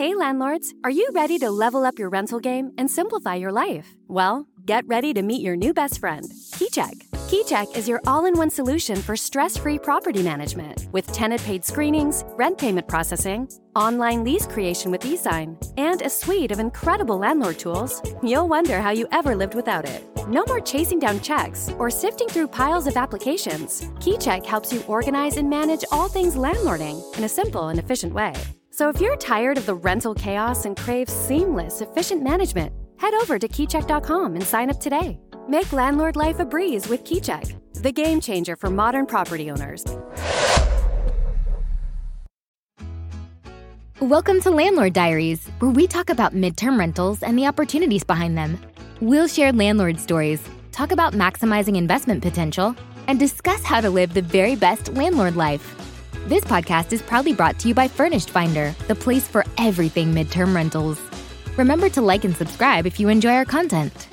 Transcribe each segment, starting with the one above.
Hey, landlords, are you ready to level up your rental game and simplify your life? Well, get ready to meet your new best friend, KeyCheck. KeyCheck is your all in one solution for stress free property management with tenant paid screenings, rent payment processing, online lease creation with eSign, and a suite of incredible landlord tools. You'll wonder how you ever lived without it. No more chasing down checks or sifting through piles of applications. KeyCheck helps you organize and manage all things landlording in a simple and efficient way. So if you're tired of the rental chaos and crave seamless, efficient management, head over to keycheck.com and sign up today. Make landlord life a breeze with KeyCheck, the game changer for modern property owners. Welcome to Landlord Diaries, where we talk about midterm rentals and the opportunities behind them. We'll share landlord stories, talk about maximizing investment potential, and discuss how to live the very best landlord life. This podcast is proudly brought to you by Furnished Finder, the place for everything midterm rentals. Remember to like and subscribe if you enjoy our content.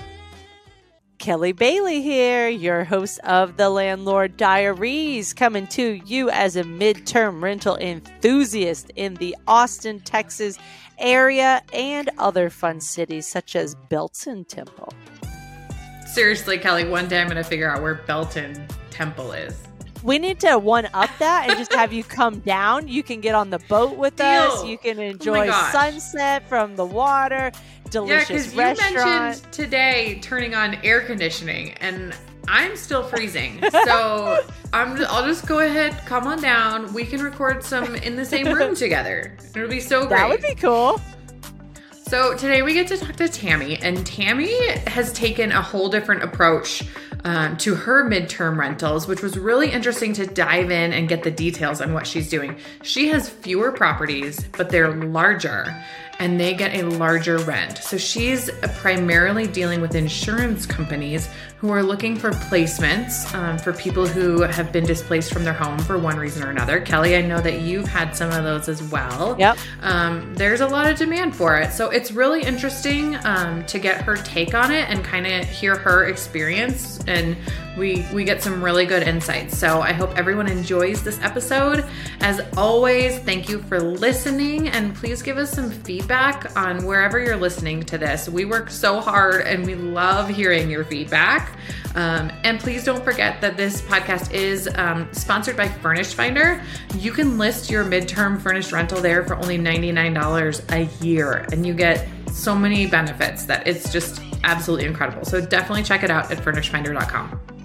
Kelly Bailey here, your host of the Landlord Diaries, coming to you as a midterm rental enthusiast in the Austin, Texas area and other fun cities such as Belton Temple. Seriously, Kelly, one day I'm going to figure out where Belton Temple is. We need to one up that and just have you come down. You can get on the boat with Deal. us. You can Oh enjoy gosh. sunset from the water. Yeah, Delicious because you mentioned today turning on air conditioning, and I'm still freezing. So I'm. I'll just go ahead, come on down. We can record some in the same room together. It'll be so great. that would be cool. So today we get to talk to Tammy, and Tammy has taken a whole different approach um, to her midterm rentals, which was really interesting to dive in and get the details on what she's doing. She has fewer properties, but they're larger and they get a larger rent. So she's primarily dealing with insurance companies who are looking for placements um, for people who have been displaced from their home for one reason or another. Kelly, I know that you've had some of those as well Yep. um, there's a lot of demand for it. So it's really interesting um, to get her take on it and kind of hear her experience. And we we get some really good insights. So I hope everyone enjoys this episode. As always, thank you for listening, and please give us some feedback on wherever you're listening to this. We work so hard, and we love hearing your feedback. Um, and please don't forget that this podcast is um, sponsored by Furnished Finder. You can list your midterm furnished rental there for only $99 a year, and you get so many benefits that it's just absolutely incredible. So definitely check it out at furnishedfinder.com.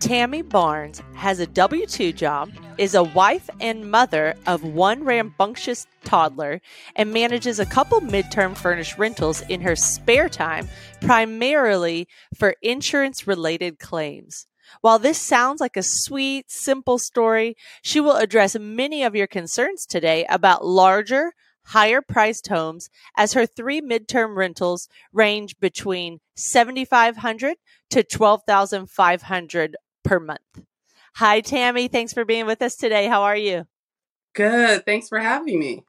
Tammy Barnes has a W 2 job, is a wife and mother of one rambunctious toddler, and manages a couple midterm furnished rentals in her spare time, primarily for insurance related claims. While this sounds like a sweet, simple story, she will address many of your concerns today about larger, higher priced homes as her three midterm rentals range between 7500 to 12500 per month. Hi Tammy, thanks for being with us today. How are you? Good. Thanks for having me.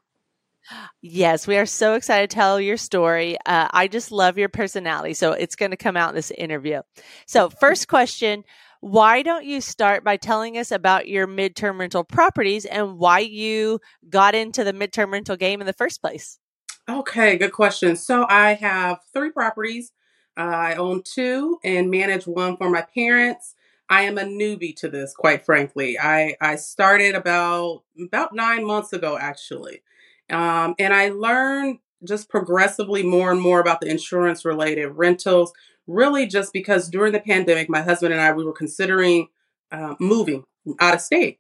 Yes, we are so excited to tell your story. Uh, I just love your personality, so it's going to come out in this interview. So, first question Why don't you start by telling us about your midterm rental properties and why you got into the midterm rental game in the first place? Okay, good question. So I have three properties. Uh, I own two and manage one for my parents. I am a newbie to this, quite frankly. I I started about about nine months ago, actually, um, and I learned just progressively more and more about the insurance related rentals. Really, just because during the pandemic, my husband and I we were considering uh, moving out of state.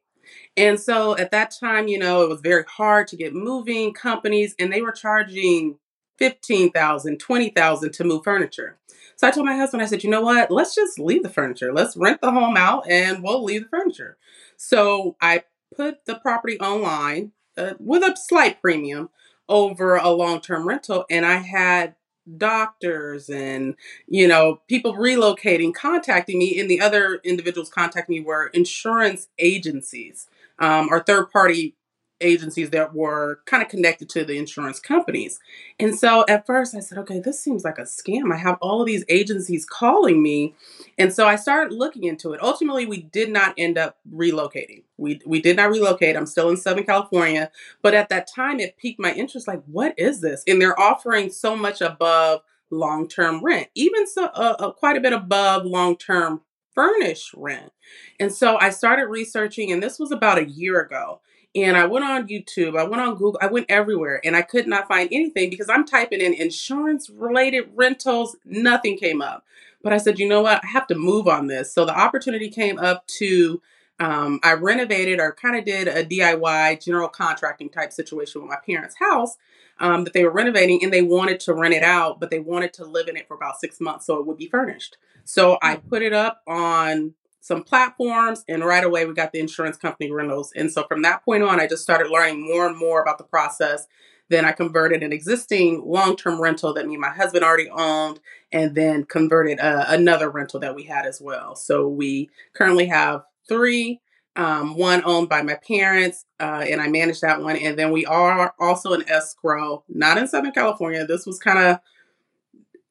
And so at that time, you know, it was very hard to get moving companies and they were charging 15,000, 20,000 to move furniture. So I told my husband, I said, you know what? Let's just leave the furniture. Let's rent the home out and we'll leave the furniture. So I put the property online uh, with a slight premium over a long term rental. And I had doctors and, you know, people relocating contacting me. And the other individuals contacting me were insurance agencies um, or third party agencies that were kind of connected to the insurance companies. And so at first I said, okay, this seems like a scam. I have all of these agencies calling me. And so I started looking into it. Ultimately, we did not end up relocating. We we did not relocate. I'm still in Southern California, but at that time it piqued my interest like what is this? And they're offering so much above long-term rent, even so uh, uh, quite a bit above long-term furnished rent. And so I started researching and this was about a year ago and I went on YouTube, I went on Google, I went everywhere, and I could not find anything because I'm typing in insurance related rentals, nothing came up. But I said, you know what, I have to move on this. So the opportunity came up to um, I renovated or kind of did a DIY general contracting type situation with my parents' house um, that they were renovating and they wanted to rent it out, but they wanted to live in it for about six months so it would be furnished. So I put it up on some platforms, and right away we got the insurance company rentals. And so from that point on, I just started learning more and more about the process. Then I converted an existing long term rental that me and my husband already owned, and then converted uh, another rental that we had as well. So we currently have three. Um, one owned by my parents, uh, and I manage that one. And then we are also an escrow, not in Southern California. This was kind of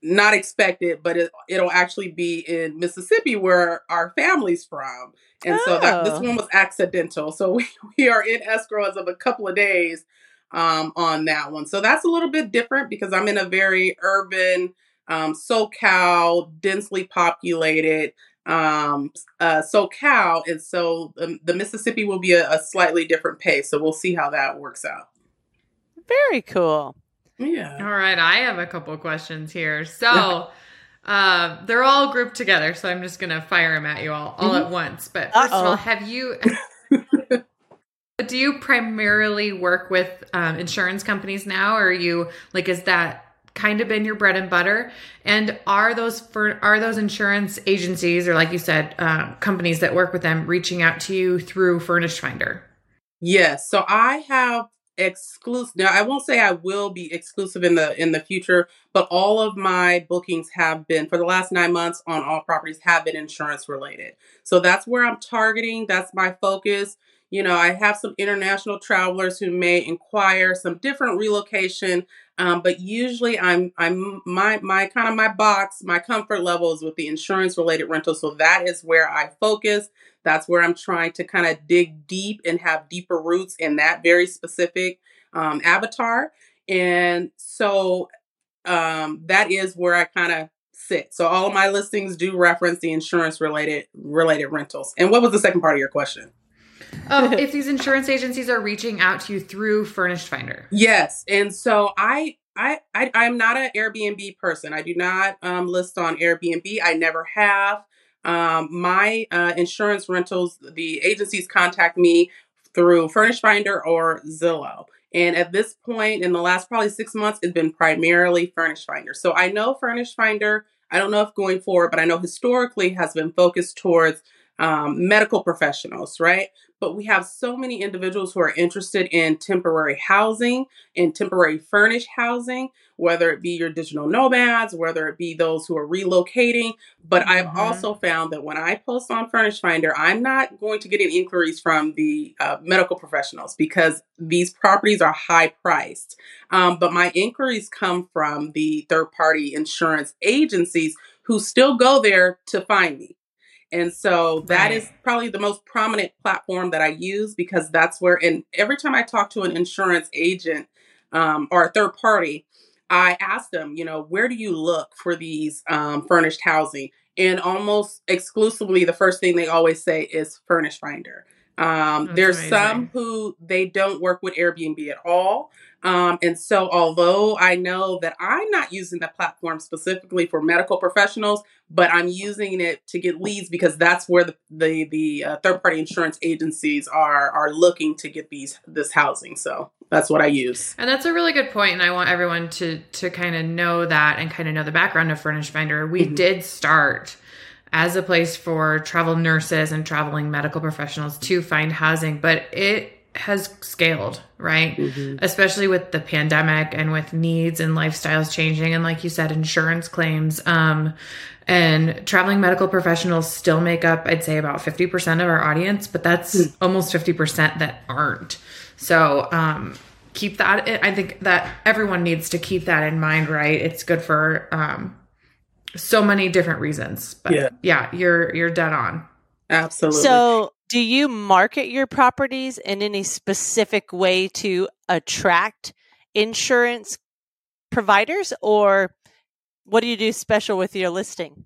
not expected, but it, it'll actually be in Mississippi where our family's from. And oh. so that, this oh. one was accidental. So we, we are in escrow as of a couple of days um, on that one. So that's a little bit different because I'm in a very urban, um, SoCal, densely populated um, uh, SoCal. And so um, the Mississippi will be a, a slightly different pace. So we'll see how that works out. Very cool. Yeah. All right. I have a couple questions here. So uh, they're all grouped together. So I'm just going to fire them at you all, all mm-hmm. at once. But 1st of all, have you. do you primarily work with um, insurance companies now, or are you like, is that kind of been your bread and butter? And are those for are those insurance agencies or, like you said, uh, companies that work with them reaching out to you through Furnished Finder? Yes. So I have exclusive now i won't say i will be exclusive in the in the future but all of my bookings have been for the last nine months on all properties have been insurance related. So that's where i'm targeting that's my focus you know i have some international travelers who may inquire some different relocation um, but usually i'm i'm my my kind of my box my comfort level is with the insurance related rental so that is where i focus that's where I'm trying to kind of dig deep and have deeper roots in that very specific um, avatar. And so um, that is where I kind of sit. So all of my listings do reference the insurance related related rentals. And what was the second part of your question? Oh, if these insurance agencies are reaching out to you through Furnished Finder. Yes. And so I I, I I'm not an Airbnb person. I do not um, list on Airbnb. I never have. Um, my uh, insurance rentals, the agencies contact me through Furnish Finder or Zillow. And at this point, in the last probably six months, it's been primarily Furnish Finder. So I know Furnish Finder. I don't know if going forward, but I know historically has been focused towards um, medical professionals, right? But we have so many individuals who are interested in temporary housing and temporary furnished housing, whether it be your digital nomads, whether it be those who are relocating. But mm-hmm. I've also found that when I post on Furnish Finder, I'm not going to get any inquiries from the uh, medical professionals because these properties are high priced. Um, but my inquiries come from the third party insurance agencies who still go there to find me and so that right. is probably the most prominent platform that I use because that's where, and every time I talk to an insurance agent um, or a third party, I ask them, you know, where do you look for these um, furnished housing? And almost exclusively, the first thing they always say is Furnished Finder. Um, there's amazing. some who they don't work with Airbnb at all. Um, and so, although I know that I'm not using the platform specifically for medical professionals, but I'm using it to get leads because that's where the the, the uh, third party insurance agencies are are looking to get these this housing. So that's what I use. And that's a really good point, and I want everyone to to kind of know that and kind of know the background of Furnish Finder. We mm-hmm. did start as a place for travel nurses and traveling medical professionals to find housing, but it has scaled, right? Mm-hmm. Especially with the pandemic and with needs and lifestyles changing. And like you said, insurance claims. Um, and traveling medical professionals still make up, I'd say, about 50% of our audience, but that's mm. almost 50% that aren't. So, um, keep that. I think that everyone needs to keep that in mind, right? It's good for, um, so many different reasons. But yeah, yeah you're, you're dead on. Absolutely. So, do you market your properties in any specific way to attract insurance providers or what do you do special with your listing?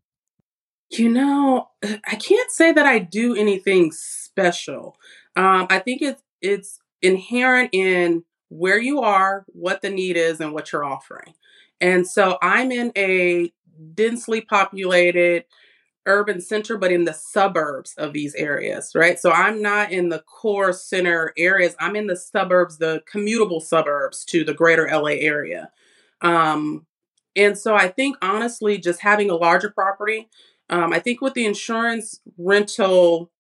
You know, I can't say that I do anything special. Um, I think it's it's inherent in where you are, what the need is, and what you're offering. And so I'm in a densely populated urban center, but in the suburbs of these areas, right? So I'm not in the core center areas. I'm in the suburbs, the commutable suburbs to the greater LA area. Um, and so I think honestly, just having a larger property, um, I think with the insurance rental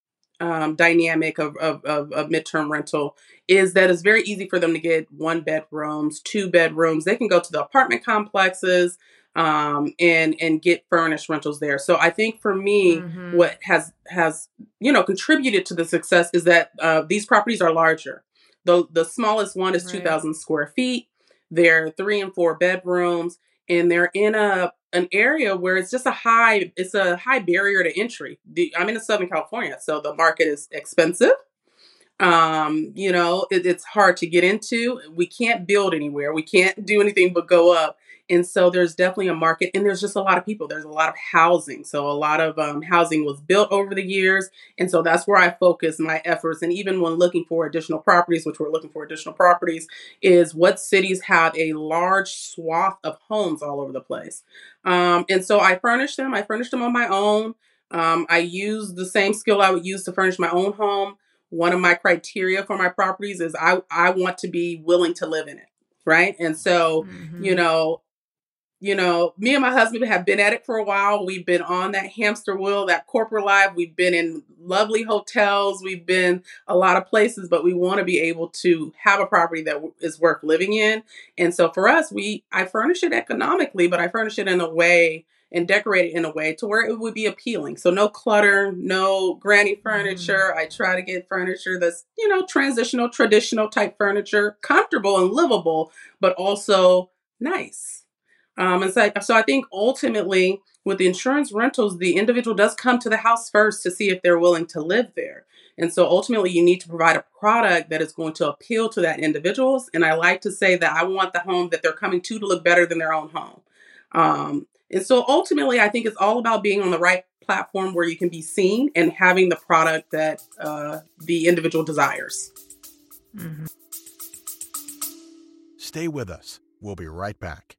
um, dynamic of, of, of, of midterm rental is that it's very easy for them to get one bedrooms, two bedrooms. They can go to the apartment complexes um, and and get furnished rentals there. So I think for me, mm-hmm. what has has you know contributed to the success is that uh, these properties are larger. the The smallest one is right. two thousand square feet. They're three and four bedrooms, and they're in a an area where it's just a high it's a high barrier to entry. The, I'm in Southern California, so the market is expensive. Um, you know, it, it's hard to get into. We can't build anywhere. We can't do anything but go up. And so there's definitely a market, and there's just a lot of people. There's a lot of housing. So a lot of um, housing was built over the years. And so that's where I focus my efforts. And even when looking for additional properties, which we're looking for additional properties, is what cities have a large swath of homes all over the place. Um, and so I furnish them. I furnish them on my own. Um, I use the same skill I would use to furnish my own home. One of my criteria for my properties is I, I want to be willing to live in it right? And so, mm-hmm. you know, you know, me and my husband have been at it for a while. We've been on that hamster wheel, that corporate life. We've been in lovely hotels. We've been a lot of places, but we want to be able to have a property that is worth living in. And so for us, we I furnish it economically, but I furnish it in a way and decorate it in a way to where it would be appealing. So no clutter, no granny mm-hmm. furniture. Mm-hmm. I try to get furniture that's, you know, transitional, traditional type furniture, comfortable and livable, but also nice. Um, and so, so I think ultimately with the insurance rentals, the individual does come to the house first to see if they're willing to live there. And so ultimately, you need to provide a product that is going to appeal to that individuals. And I like to say that I want the home that they're coming to to look better than their own home. Um, and so ultimately, I think it's all about being on the right platform where you can be seen and having the product that uh, the individual desires. Mm-hmm. Stay with us. We'll be right back.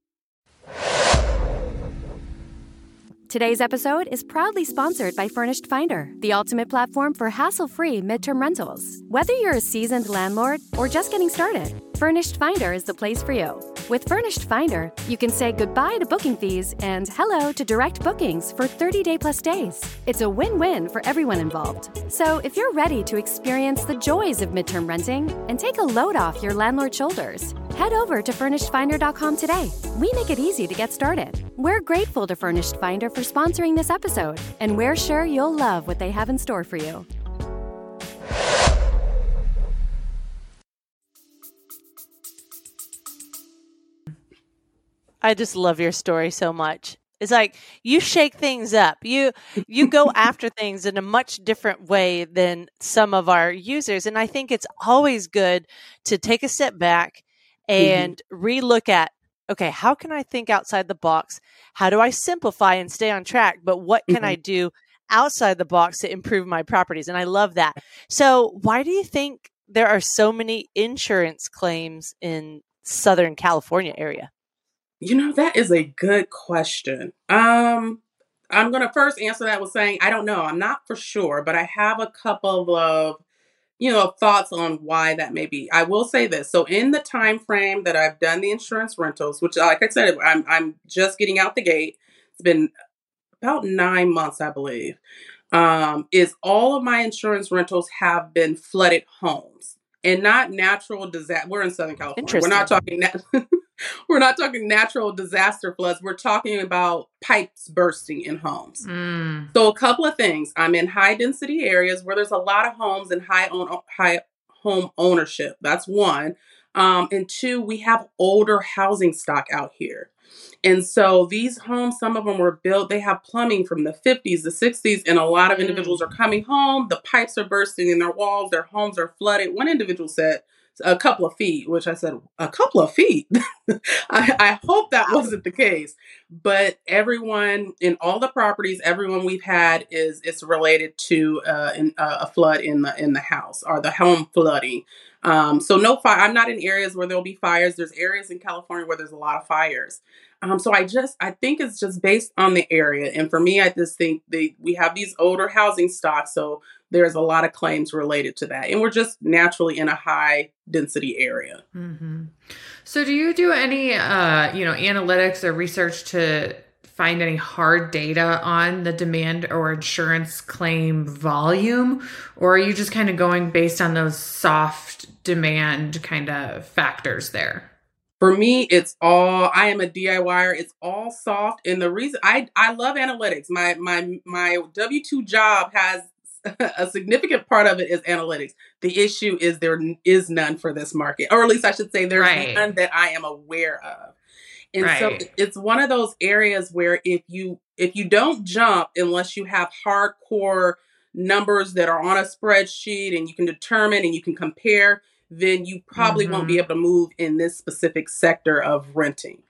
Today's episode is proudly sponsored by Furnished Finder, the ultimate platform for hassle free midterm rentals. Whether you're a seasoned landlord or just getting started, Furnished Finder is the place for you. With Furnished Finder, you can say goodbye to booking fees and hello to direct bookings for 30 day plus days. It's a win win for everyone involved. So if you're ready to experience the joys of midterm renting and take a load off your landlord's shoulders, head over to FurnishedFinder.com today. We make it easy to get started. We're grateful to Furnished Finder for sponsoring this episode, and we're sure you'll love what they have in store for you. I just love your story so much. It's like you shake things up. You you go after things in a much different way than some of our users and I think it's always good to take a step back mm-hmm. and mm-hmm. relook at okay, how can I think outside the box? How do I simplify and stay on track? But what can mm-hmm. I do outside the box to improve my properties? And I love that. So, why do you think there are so many insurance claims in Southern California area? You know, that is a good question. Um, I'm going to first answer that with saying I don't know. I'm not for sure, but I have a couple of you know thoughts on why that may be i will say this so in the time frame that i've done the insurance rentals which like i said i'm, I'm just getting out the gate it's been about nine months i believe um, is all of my insurance rentals have been flooded homes and not natural disaster. We're in Southern California. We're not talking nat- we're not talking natural disaster floods. We're talking about pipes bursting in homes. Mm. So a couple of things. I'm in high density areas where there's a lot of homes and high own high home ownership. That's one. Um, and two, we have older housing stock out here. And so these homes, some of them were built, they have plumbing from the 50s, the 60s, and a lot of Mm. individuals are coming home. The pipes are bursting in their walls, their homes are flooded. One individual said a couple of feet, which I said, a couple of feet. I, I hope that wasn't the case. But everyone in all the properties, everyone we've had is it's related to uh, in, uh, a flood in the in the house or the home flooding. Um, so no fire. I'm not in areas where there'll be fires. There's areas in California where there's a lot of fires. Um, so I just I think it's just based on the area. And for me, I just think they we have these older housing stocks, so there's a lot of claims related to that. And we're just naturally in a high density area. hmm So, do you do any, uh, you know, analytics or research to find any hard data on the demand or insurance claim volume, or are you just kind of going based on those soft demand kind of factors there? For me, it's all I am a DIYer. It's all soft. And the reason I I love analytics. My my my W2 job has a significant part of it is analytics. The issue is there is none for this market, or at least I should say there's Right. none that I am aware of. And so it's one of those areas where if you if you don't jump unless you have hardcore numbers that are on a spreadsheet and you can determine and you can compare, then you probably won't be Mhm. able to move in this specific sector of renting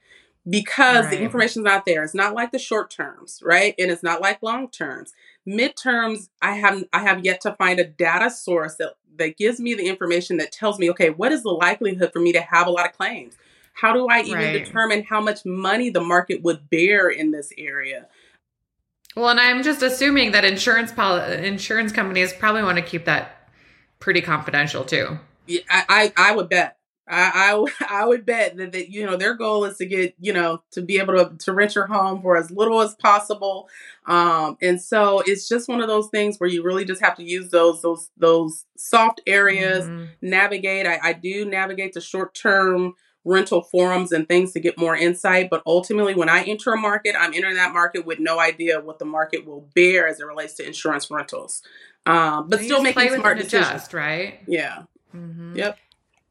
because the Right. information's not there. It's not like the short terms, right? And it's not like long terms. Midterms, I have I have yet to find a data source that that gives me the information that tells me, okay, what is the likelihood for me to have a lot of claims? How do I even Right. determine how much money the market would bear in this area? Well, and I'm just assuming that insurance pol- insurance companies probably want to keep that pretty confidential too. Yeah, I, I, I would bet. I, I, would- I would bet that, that you know their goal is to get you know to be able to to rent your home for as little as possible, um, and so it's just one of those things where you really just have to use those those those soft areas, Mhm. navigate. I, I do navigate the short term rental forums and things to get more insight, but ultimately, when I enter a market, I'm entering that market with no idea what the market will bear as it relates to insurance rentals, um, but You still making smart decisions. adjust, right? Yeah. Mm-hmm. Yep.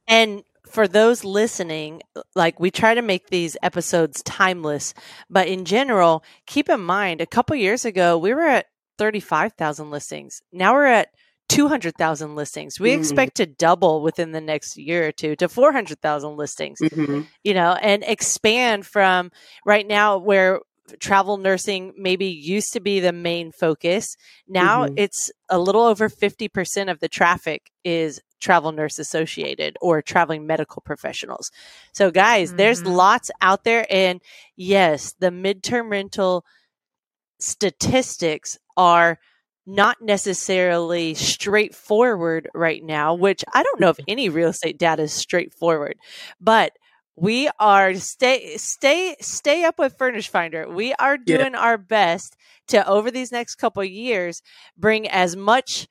And for those listening, like we try to make these episodes timeless, but in general, keep in mind a couple years ago, we were at 35,000 listings. Now we're at 200,000 listings. We Mhm. expect to double within the next year or two to 400,000 listings, hmm you know, and expand from right now where travel nursing maybe used to be the main focus. Now Mhm. it's a little over 50% of the traffic is travel nurse associated or traveling medical professionals. So guys, there's Mhm. lots out there and yes, the midterm rental statistics are not necessarily straightforward right now, which I don't know if any real estate data is straightforward, but we are stay stay stay up with Furnish Finder. We are Yeah. doing our best to over these next couple of years bring as much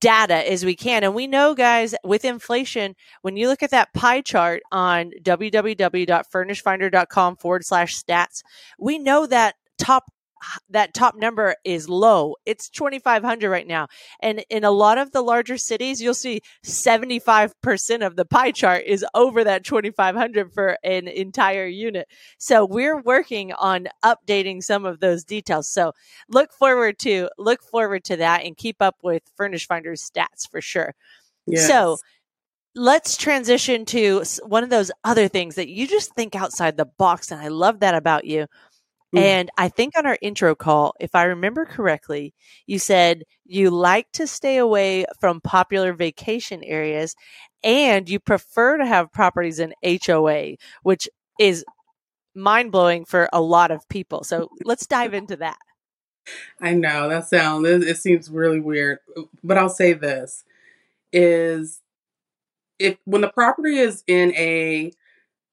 data as we can. And we know, guys, with inflation, when you look at that pie chart on www.furnishfinder.com forward slash stats, we know that top that top number is low. It's 2500 right now. And in a lot of the larger cities, you'll see 75% of the pie chart is over that 2500 for an entire unit. So we're working on updating some of those details. So look forward to look forward to that and keep up with Furnish Finder's stats for sure. Yes. So let's transition to one of those other things that you just think outside the box and I love that about you. Mm. And I think on our intro call, if I remember correctly, you said you like to stay away from popular vacation areas and you prefer to have properties in HOA, which is mind blowing for a lot of people. So let's dive into that. I know that sounds it, it seems really weird, but I'll say this is if when the property is in a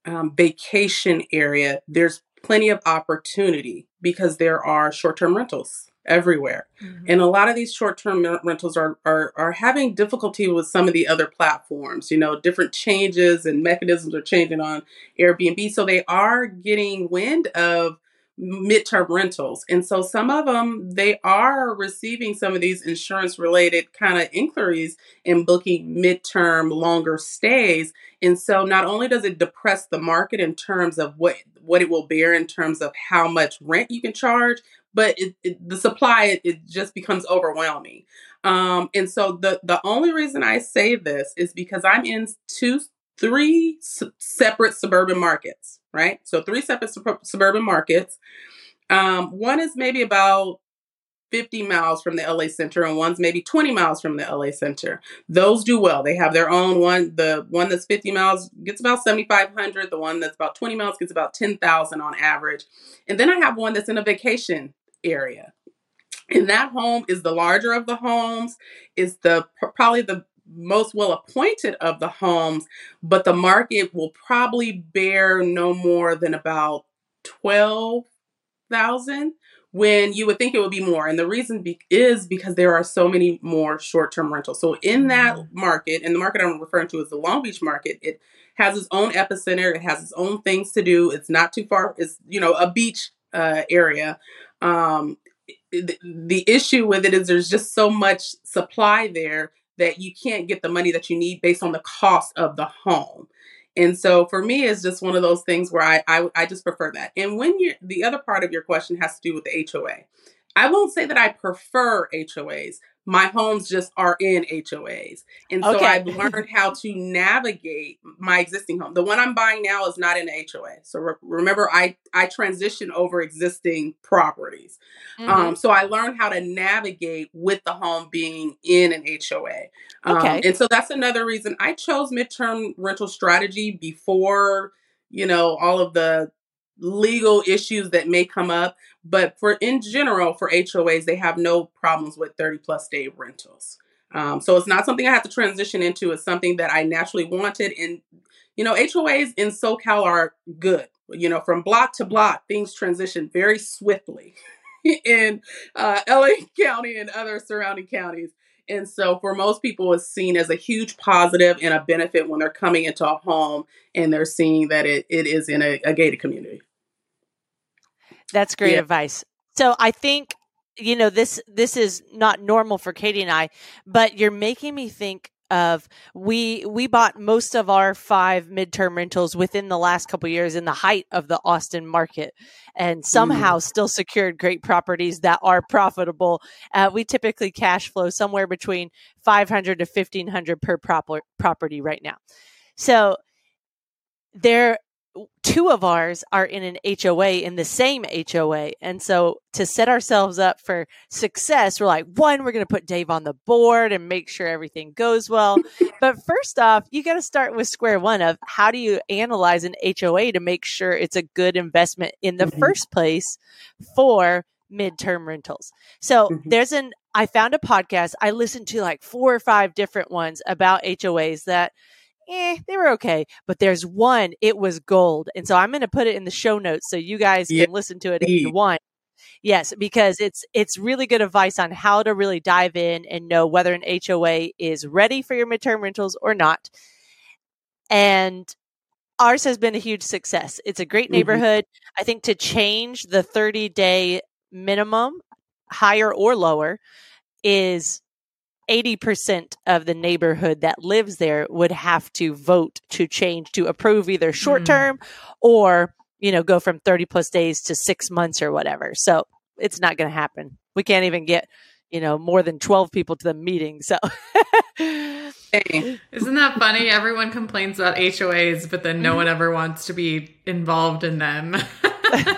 um, vacation area, there's plenty of opportunity because there are short-term rentals everywhere. Mm-hmm. And a lot of these short-term rentals are, are are having difficulty with some of the other platforms. You know, different changes and mechanisms are changing on Airbnb, so they are getting wind of midterm rentals. And so some of them, they are receiving some of these insurance related kind of inquiries and booking midterm longer stays. And so not only does it depress the market in terms of what what it will bear in terms of how much rent you can charge, but it, it, the supply it, it, just becomes overwhelming. Um, and so the the only reason I say this is because I'm in two three separate suburban markets, right? So three separate suburban markets. Um, one is maybe about 50 miles from the LA center and one's maybe 20 miles from the LA center. Those do well. They have their own one. The one that's 50 miles gets about 7,500. The one that's about 20 miles gets about 10,000 on average. And then I have one that's in a vacation area. And that home is the larger of the homes, is the probably the most well appointed of the homes, but the market will probably bear no more than about 12,000 when you would think it would be more. And the reason be- is because there are so many more short term rentals. So, in that mm-hmm. market, and the market I'm referring to is the Long Beach market, it has its own epicenter, it has its own things to do. It's not too far, it's, you know, a beach uh, area. Um, the, the issue with it is there's just so much supply there that you can't get the money that you need based on the cost of the home. And so for me, it's just one of those things where I, I, I just prefer that. And when you the other part of your question has to do with the HOA. I won't say that I prefer HOAs, my homes just are in HOAs. And so okay. I've learned how to navigate my existing home. The one I'm buying now is not in an HOA. So re- remember, I, I transition over existing properties. Mm-hmm. Um, so I learned how to navigate with the home being in an HOA. Um, okay. And so that's another reason I chose midterm rental strategy before, you know, all of the legal issues that may come up. But for in general, for HOAs, they have no problems with 30 plus day rentals. Um, so it's not something I have to transition into. It's something that I naturally wanted. And, you know, HOAs in SoCal are good. You know, from block to block, things transition very swiftly in uh, LA County and other surrounding counties. And so for most people, it's seen as a huge positive and a benefit when they're coming into a home and they're seeing that it, it is in a, a gated community. That's great yeah. advice. So I think you know this this is not normal for Katie and I, but you're making me think of we we bought most of our five midterm rentals within the last couple years in the height of the Austin market and somehow mm. still secured great properties that are profitable. Uh, we typically cash flow somewhere between 500 to 1500 per proper, property right now. So there two of ours are in an HOA in the same HOA. And so to set ourselves up for success, we're like, one, we're going to put Dave on the board and make sure everything goes well. but first off, you got to start with square one of how do you analyze an HOA to make sure it's a good investment in the mm-hmm. first place for midterm rentals. So mm-hmm. there's an I found a podcast. I listened to like four or five different ones about HOAs that eh, they were okay. But there's one, it was gold. And so I'm going to put it in the show notes so you guys can listen to it if you want. Yes, because it's it's really good advice on how to really dive in and know whether an HOA is ready for your midterm rentals or not. And ours has been a huge success. It's a great mm-hmm. neighborhood. Mm-hmm. I think to change the 30 day minimum, higher or lower, is 80% of the neighborhood that lives there would have to vote to change to approve either short term mm. or you know go from 30 plus days to 6 months or whatever so it's not going to happen we can't even get you know more than 12 people to the meeting so isn't that funny everyone complains about HOAs but then no mm-hmm. one ever wants to be involved in them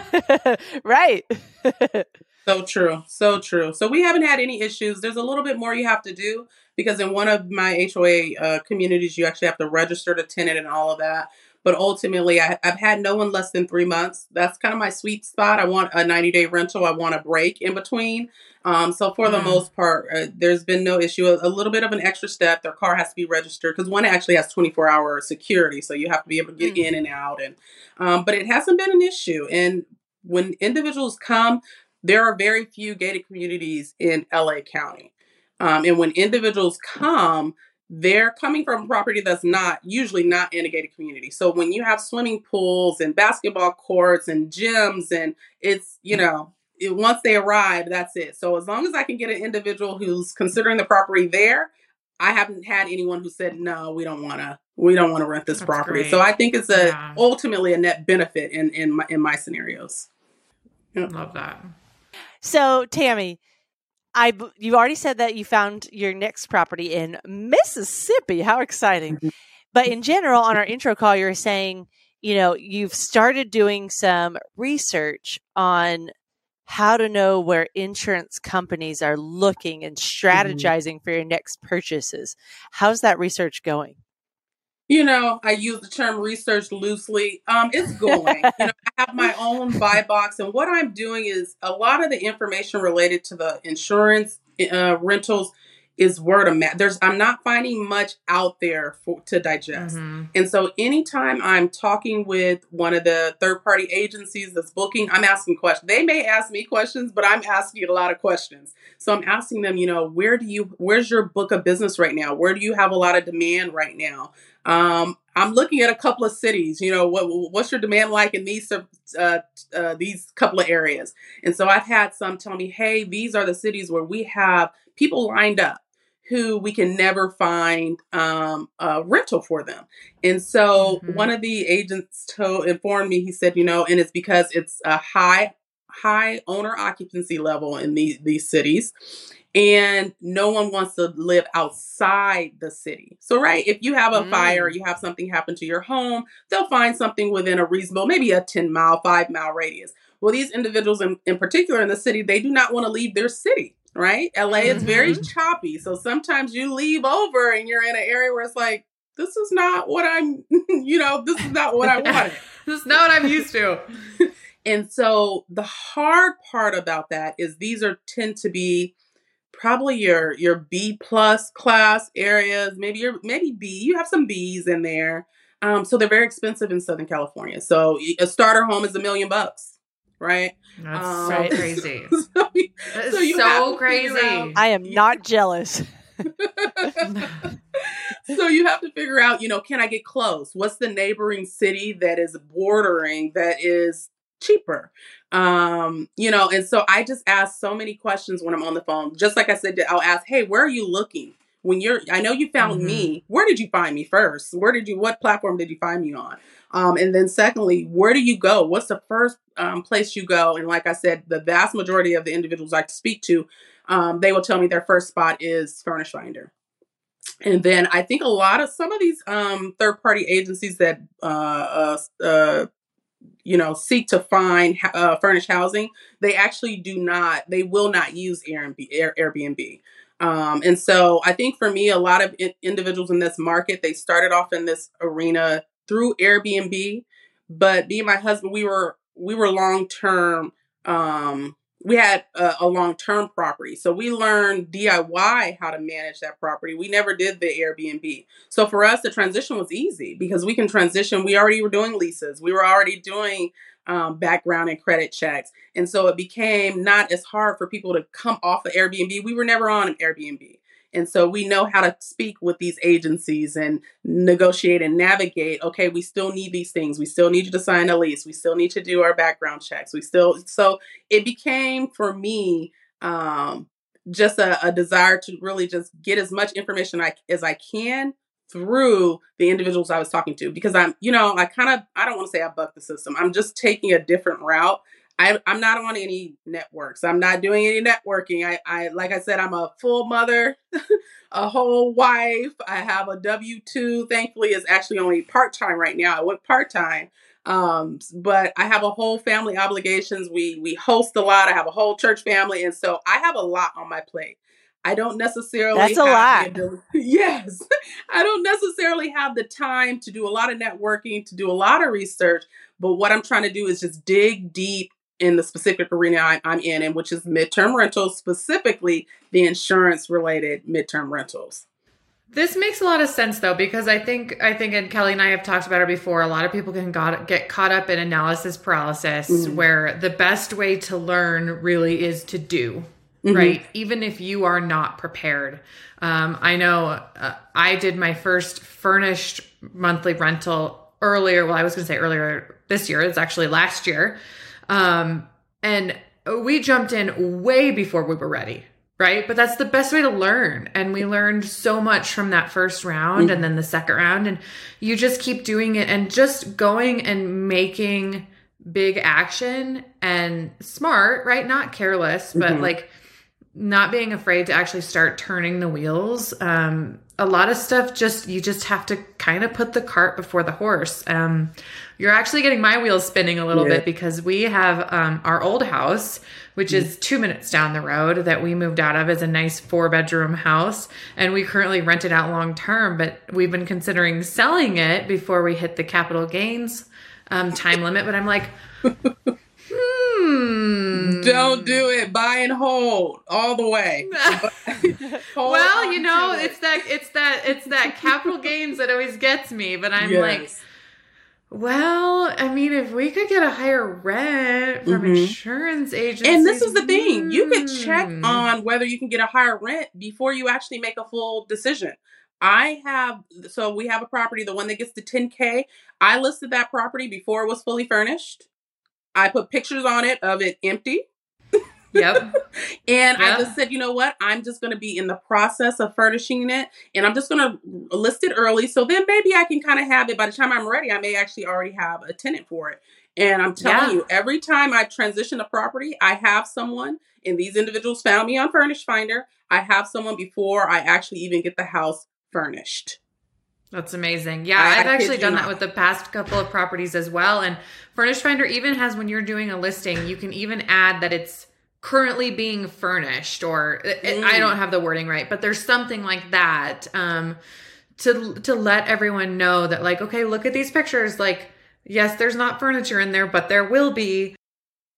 right so true. So true. So we haven't had any issues. There's a little bit more you have to do because in one of my HOA uh, communities, you actually have to register the tenant and all of that. But ultimately, I, have had no one less than three months. That's kind of my sweet spot. I want a 90 day rental. I want a break in between. Um, so for the mm. most part, uh, there's been no issue. A, a, little bit of an extra step. Their car has to be registered because one actually has 24 hour security, so you have to be able to get mm. in and out. And um, but it hasn't been an issue. And when individuals come, there are very few gated communities in LA County. Um, and when individuals come, they're coming from a property that's not usually not in a gated community. So when you have swimming pools and basketball courts and gyms, and it's, you know, it, once they arrive, that's it. So as long as I can get an individual who's considering the property there, I haven't had anyone who said no, we don't want to, we don't want to rent this That's property. great. So I think it's a Yeah. ultimately a net benefit in in my in my scenarios. Love that. So, Tammy, I you already said that you found your next property in Mississippi. How exciting! Mm-hmm. But in general, on our intro call, you were saying, you know, you've started doing some research on how to know where insurance companies are looking and mm-hmm. strategizing for your next purchases. How's that research going? You know, I use the term research loosely. Um, it's going. you know, I have my own buy box, and what I'm doing is a lot of the information related to the insurance uh, rentals is word of mouth. There's, I'm not finding much out there for to digest. Mhm. And so anytime I'm talking with one of the third party agencies that's booking, I'm asking questions. They may ask me questions, but I'm asking a lot of questions. So I'm asking them, you know, where do you where's your book of business right now? Where do you have a lot of demand right now? Um, I'm looking at a couple of cities. You know, what what's your demand like in these uh, uh, these couple of areas? And so I've had some tell me, hey, these are the cities where we have people lined up who we can never find um, a rental for them. And so Mhm. one of the agents told informed me. He said, you know, and it's because it's a high high owner occupancy level in these these cities and no one wants to live outside the city. So right, if you have a Mm. fire, you have something happen to your home, they'll find something within a reasonable, maybe a 10 mile, 5 mile radius. Well, these individuals in, in particular in the city, they do not want to leave their city, right? LA is very choppy. So sometimes you leave over and you're in an area where it's like, this is not what I'm, you know, this is not what I wanted. This is not what I'm used to. And so the hard part about that is these are tend to be probably your your B plus class areas, maybe your maybe B. You have some Bs in there. Um, so they're very expensive in Southern California. So a starter home is a million bucks, right? That's Um, so crazy. so, you- That is So you so crazy. out- I am not jealous. so you have to figure out, you know, can I get close? What's the neighboring city that is bordering that is cheaper? Um, you know, and so I just ask so many questions when I'm on the phone. Just like I said, I'll ask, "Hey, where are you looking?" When you're, I know you found me. Where did you find me first? Where did you? What platform did you find me on? Um, and then secondly, where do you go? What's the first um, place you go? And like I said, the vast majority of the individuals I speak to, um, they will tell me their first spot is Furnish Finder. And then I think a lot of some of these um, third party agencies that uh, uh, you know seek to find uh, furnished housing, they actually do not. They will not use Airbnb. Airbnb. Um, and so I think for me, a lot of in- individuals in this market, they started off in this arena through Airbnb. But me and my husband, we were we were long term. Um, we had a, a long term property, so we learned DIY how to manage that property. We never did the Airbnb. So for us, the transition was easy because we can transition. We already were doing leases. We were already doing um, background and credit checks. And so it became not as hard for people to come off of Airbnb. We were never on Airbnb. And so we know how to speak with these agencies and negotiate and navigate. Okay, we still need these things. We still need you to sign a lease. We still need to do our background checks. We still, so it became for me um, just a, a desire to really just get as much information I, as I can through the individuals I was talking to because I'm, you know, I kind of, I don't want to say I buck the system. I'm just taking a different route. I, I'm not on any networks. I'm not doing any networking. I, I, like I said, I'm a full mother, a whole wife. I have a W two. Thankfully, it's actually only part time right now. I went part time, um, but I have a whole family obligations. We we host a lot. I have a whole church family, and so I have a lot on my plate. I don't necessarily That's a lot. ability- yes. I don't necessarily have the time to do a lot of networking, to do a lot of research, but what I'm trying to do is just dig deep in the specific arena I- I'm in, and which is midterm rentals, specifically the insurance related midterm rentals. This makes a lot of sense though, because I think I think and Kelly and I have talked about it before. A lot of people can got, get caught up in analysis paralysis, mm-hmm. where the best way to learn really is to do, mm-hmm. right? Even if you are not prepared. Um, I know uh, I did my first furnished monthly rental earlier. Well, I was going to say earlier this year. It's actually last year, um, and we jumped in way before we were ready right? But that's the best way to learn. And we learned so much from that first round and then the second round. And you just keep doing it and just going and making big action and smart, right? Not careless, but mm-hmm. like not being afraid to actually start turning the wheels. Um, a lot of stuff just you just have to kind of put the cart before the horse. Um, you're actually getting my wheels spinning a little yeah. bit because we have um, our old house, which mm-hmm. is two minutes down the road that we moved out of, is a nice four bedroom house, and we currently rent it out long term. But we've been considering selling it before we hit the capital gains um, time limit. But I'm like. Hmm. Don't do it. Buy and hold all the way. well, you know, it. it's that it's that it's that capital gains that always gets me. But I'm yes. like, well, I mean, if we could get a higher rent from mm-hmm. insurance agents, and this is the thing, you could check hmm. on whether you can get a higher rent before you actually make a full decision. I have so we have a property, the one that gets to 10k. I listed that property before it was fully furnished. I put pictures on it of it empty. Yep. and I just said, you know what? I'm just going to be in the process of furnishing it and I'm just going to list it early. So then maybe I can kind of have it by the time I'm ready. I may actually already have a tenant for it. And I'm telling yeah. you, every time I transition a property, I have someone, and these individuals found me on Furnished Finder. I have someone before I actually even get the house furnished. That's amazing. Yeah, I, I've actually done that with the past couple of properties as well. And Furnished Finder even has when you're doing a listing, you can even add that it's currently being furnished, or mm. I don't have the wording right, but there's something like that um, to to let everyone know that like, okay, look at these pictures. Like, yes, there's not furniture in there, but there will be.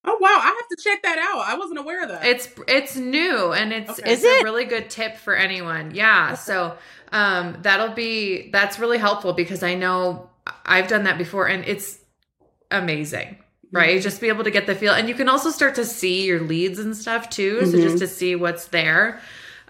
Oh wow, I have to check that out. I wasn't aware of that. It's it's new and it's okay. it's a really good tip for anyone. Yeah. So um that'll be that's really helpful because I know I've done that before and it's amazing. Right? Mm-hmm. Just be able to get the feel. And you can also start to see your leads and stuff too. Mm-hmm. So just mm-hmm. to see what's there.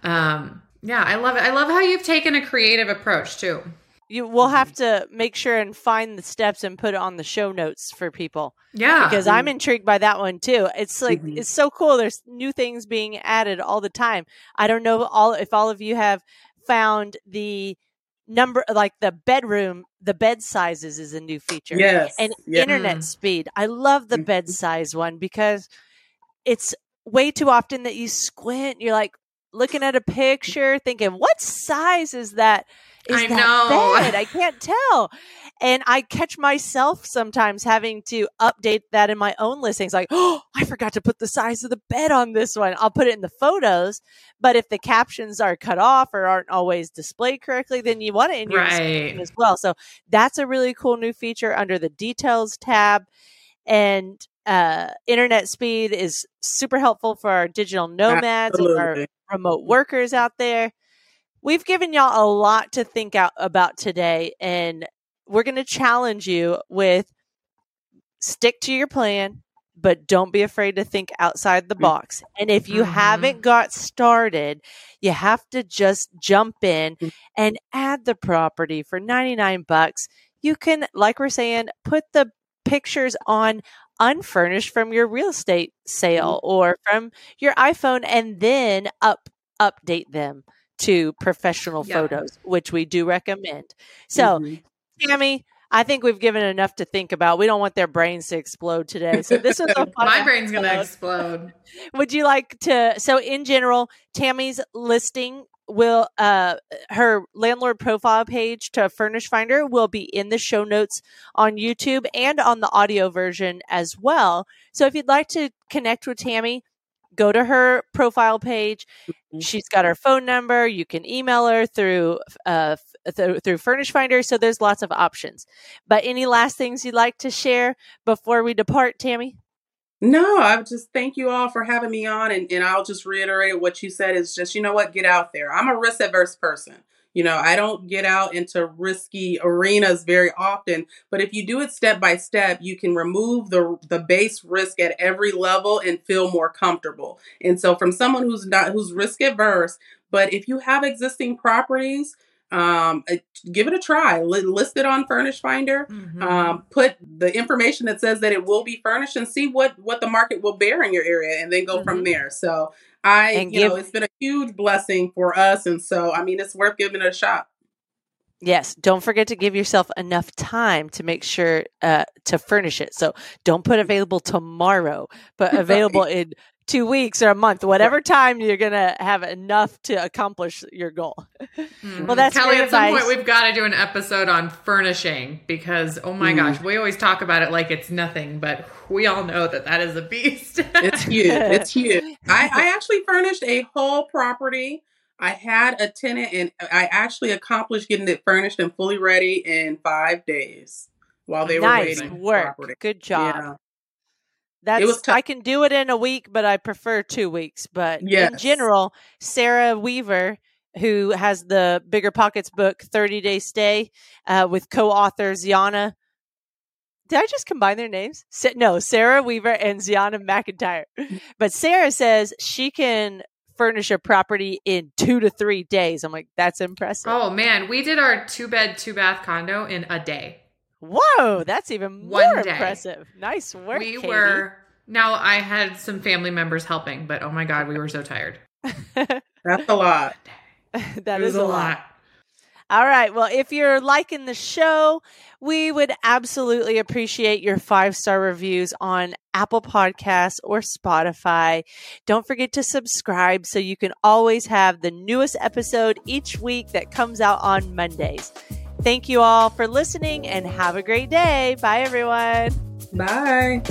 Um yeah, I love it. I love how you've taken a creative approach too. You will have to make sure and find the steps and put it on the show notes for people. Yeah. Because I'm intrigued by that one too. It's like mm-hmm. it's so cool. There's new things being added all the time. I don't know all if all of you have found the number like the bedroom the bed sizes is a new feature yes and yes. internet mm. speed i love the bed mm-hmm. size one because it's way too often that you squint you're like looking at a picture thinking what size is that is I that know. bed? I can't tell. And I catch myself sometimes having to update that in my own listings. Like, oh, I forgot to put the size of the bed on this one. I'll put it in the photos. But if the captions are cut off or aren't always displayed correctly, then you want it in your right. as well. So that's a really cool new feature under the details tab. And uh, internet speed is super helpful for our digital nomads Absolutely. and our remote workers out there we've given y'all a lot to think out about today, and we're going to challenge you with stick to your plan, but don't be afraid to think outside the mm. box. And if you mm-hmm. haven't got started, you have to just jump in mm. and add the property for 99 bucks. You can, like we're saying, put the pictures on unfurnished from your real estate sale mm. or from your iPhone and then up update them to professional yeah. photos, which we do recommend. So, mm-hmm. Tammy, I think we've given enough to think about. We don't want their brains to explode today. So this is my brain's going to explode. Would you like to? So in general, Tammy's listing will uh her landlord profile page to furnished finder will be in the show notes on youtube and on the audio version as well so if you'd like to connect with tammy go to her profile page. Mm-hmm. She's got her phone number. You can email her through uh, th- through Furnished Finder. So there's lots of options. But any last things you'd like to share before we depart, Tammy? No, I just thank you all for having me on, and, and I'll just reiterate what you said is just you know what, get out there. I'm a risk adverse person. You know, I don't get out into risky arenas very often, but if you do it step by step, you can remove the the base risk at every level and feel more comfortable. And so from someone who's not who's risk adverse, but if you have existing properties, um, uh, give it a try. list it on Furnished Finder. Mm-hmm. Um, put the information that says that it will be furnished and see what what the market will bear in your area, and then go mm-hmm. from there. So I, and you give- know, it's been a huge blessing for us, and so I mean, it's worth giving it a shot. Yes, don't forget to give yourself enough time to make sure uh, to furnish it. So don't put available tomorrow, but available right. in two weeks or a month, whatever time you're gonna have enough to accomplish your goal. Mm-hmm. Well, that's Kelly. At some point, we've got to do an episode on furnishing because oh my mm. gosh, we always talk about it like it's nothing, but we all know that that is a beast. it's huge. It's huge. I, I actually furnished a whole property. I had a tenant, and I actually accomplished getting it furnished and fully ready in five days while they nice were waiting. Nice work. Good job. Yeah. That's it was I can do it in a week, but I prefer two weeks. But yes. in general, Sarah Weaver, who has the Bigger Pockets book, 30 Day Stay, uh, with co-author Zeona. Did I just combine their names? No, Sarah Weaver and Zeona McIntyre. But Sarah says she can furnish a property in two to three days. I'm like, that's impressive. Oh man, we did our two bed, two bath condo in a day. Whoa, that's even more impressive. Nice work. We Katie. were now I had some family members helping, but oh my god, we were so tired. that's a lot. that is a lot. lot. All right. Well, if you're liking the show, we would absolutely appreciate your five star reviews on Apple Podcasts or Spotify. Don't forget to subscribe so you can always have the newest episode each week that comes out on Mondays. Thank you all for listening and have a great day. Bye, everyone. Bye.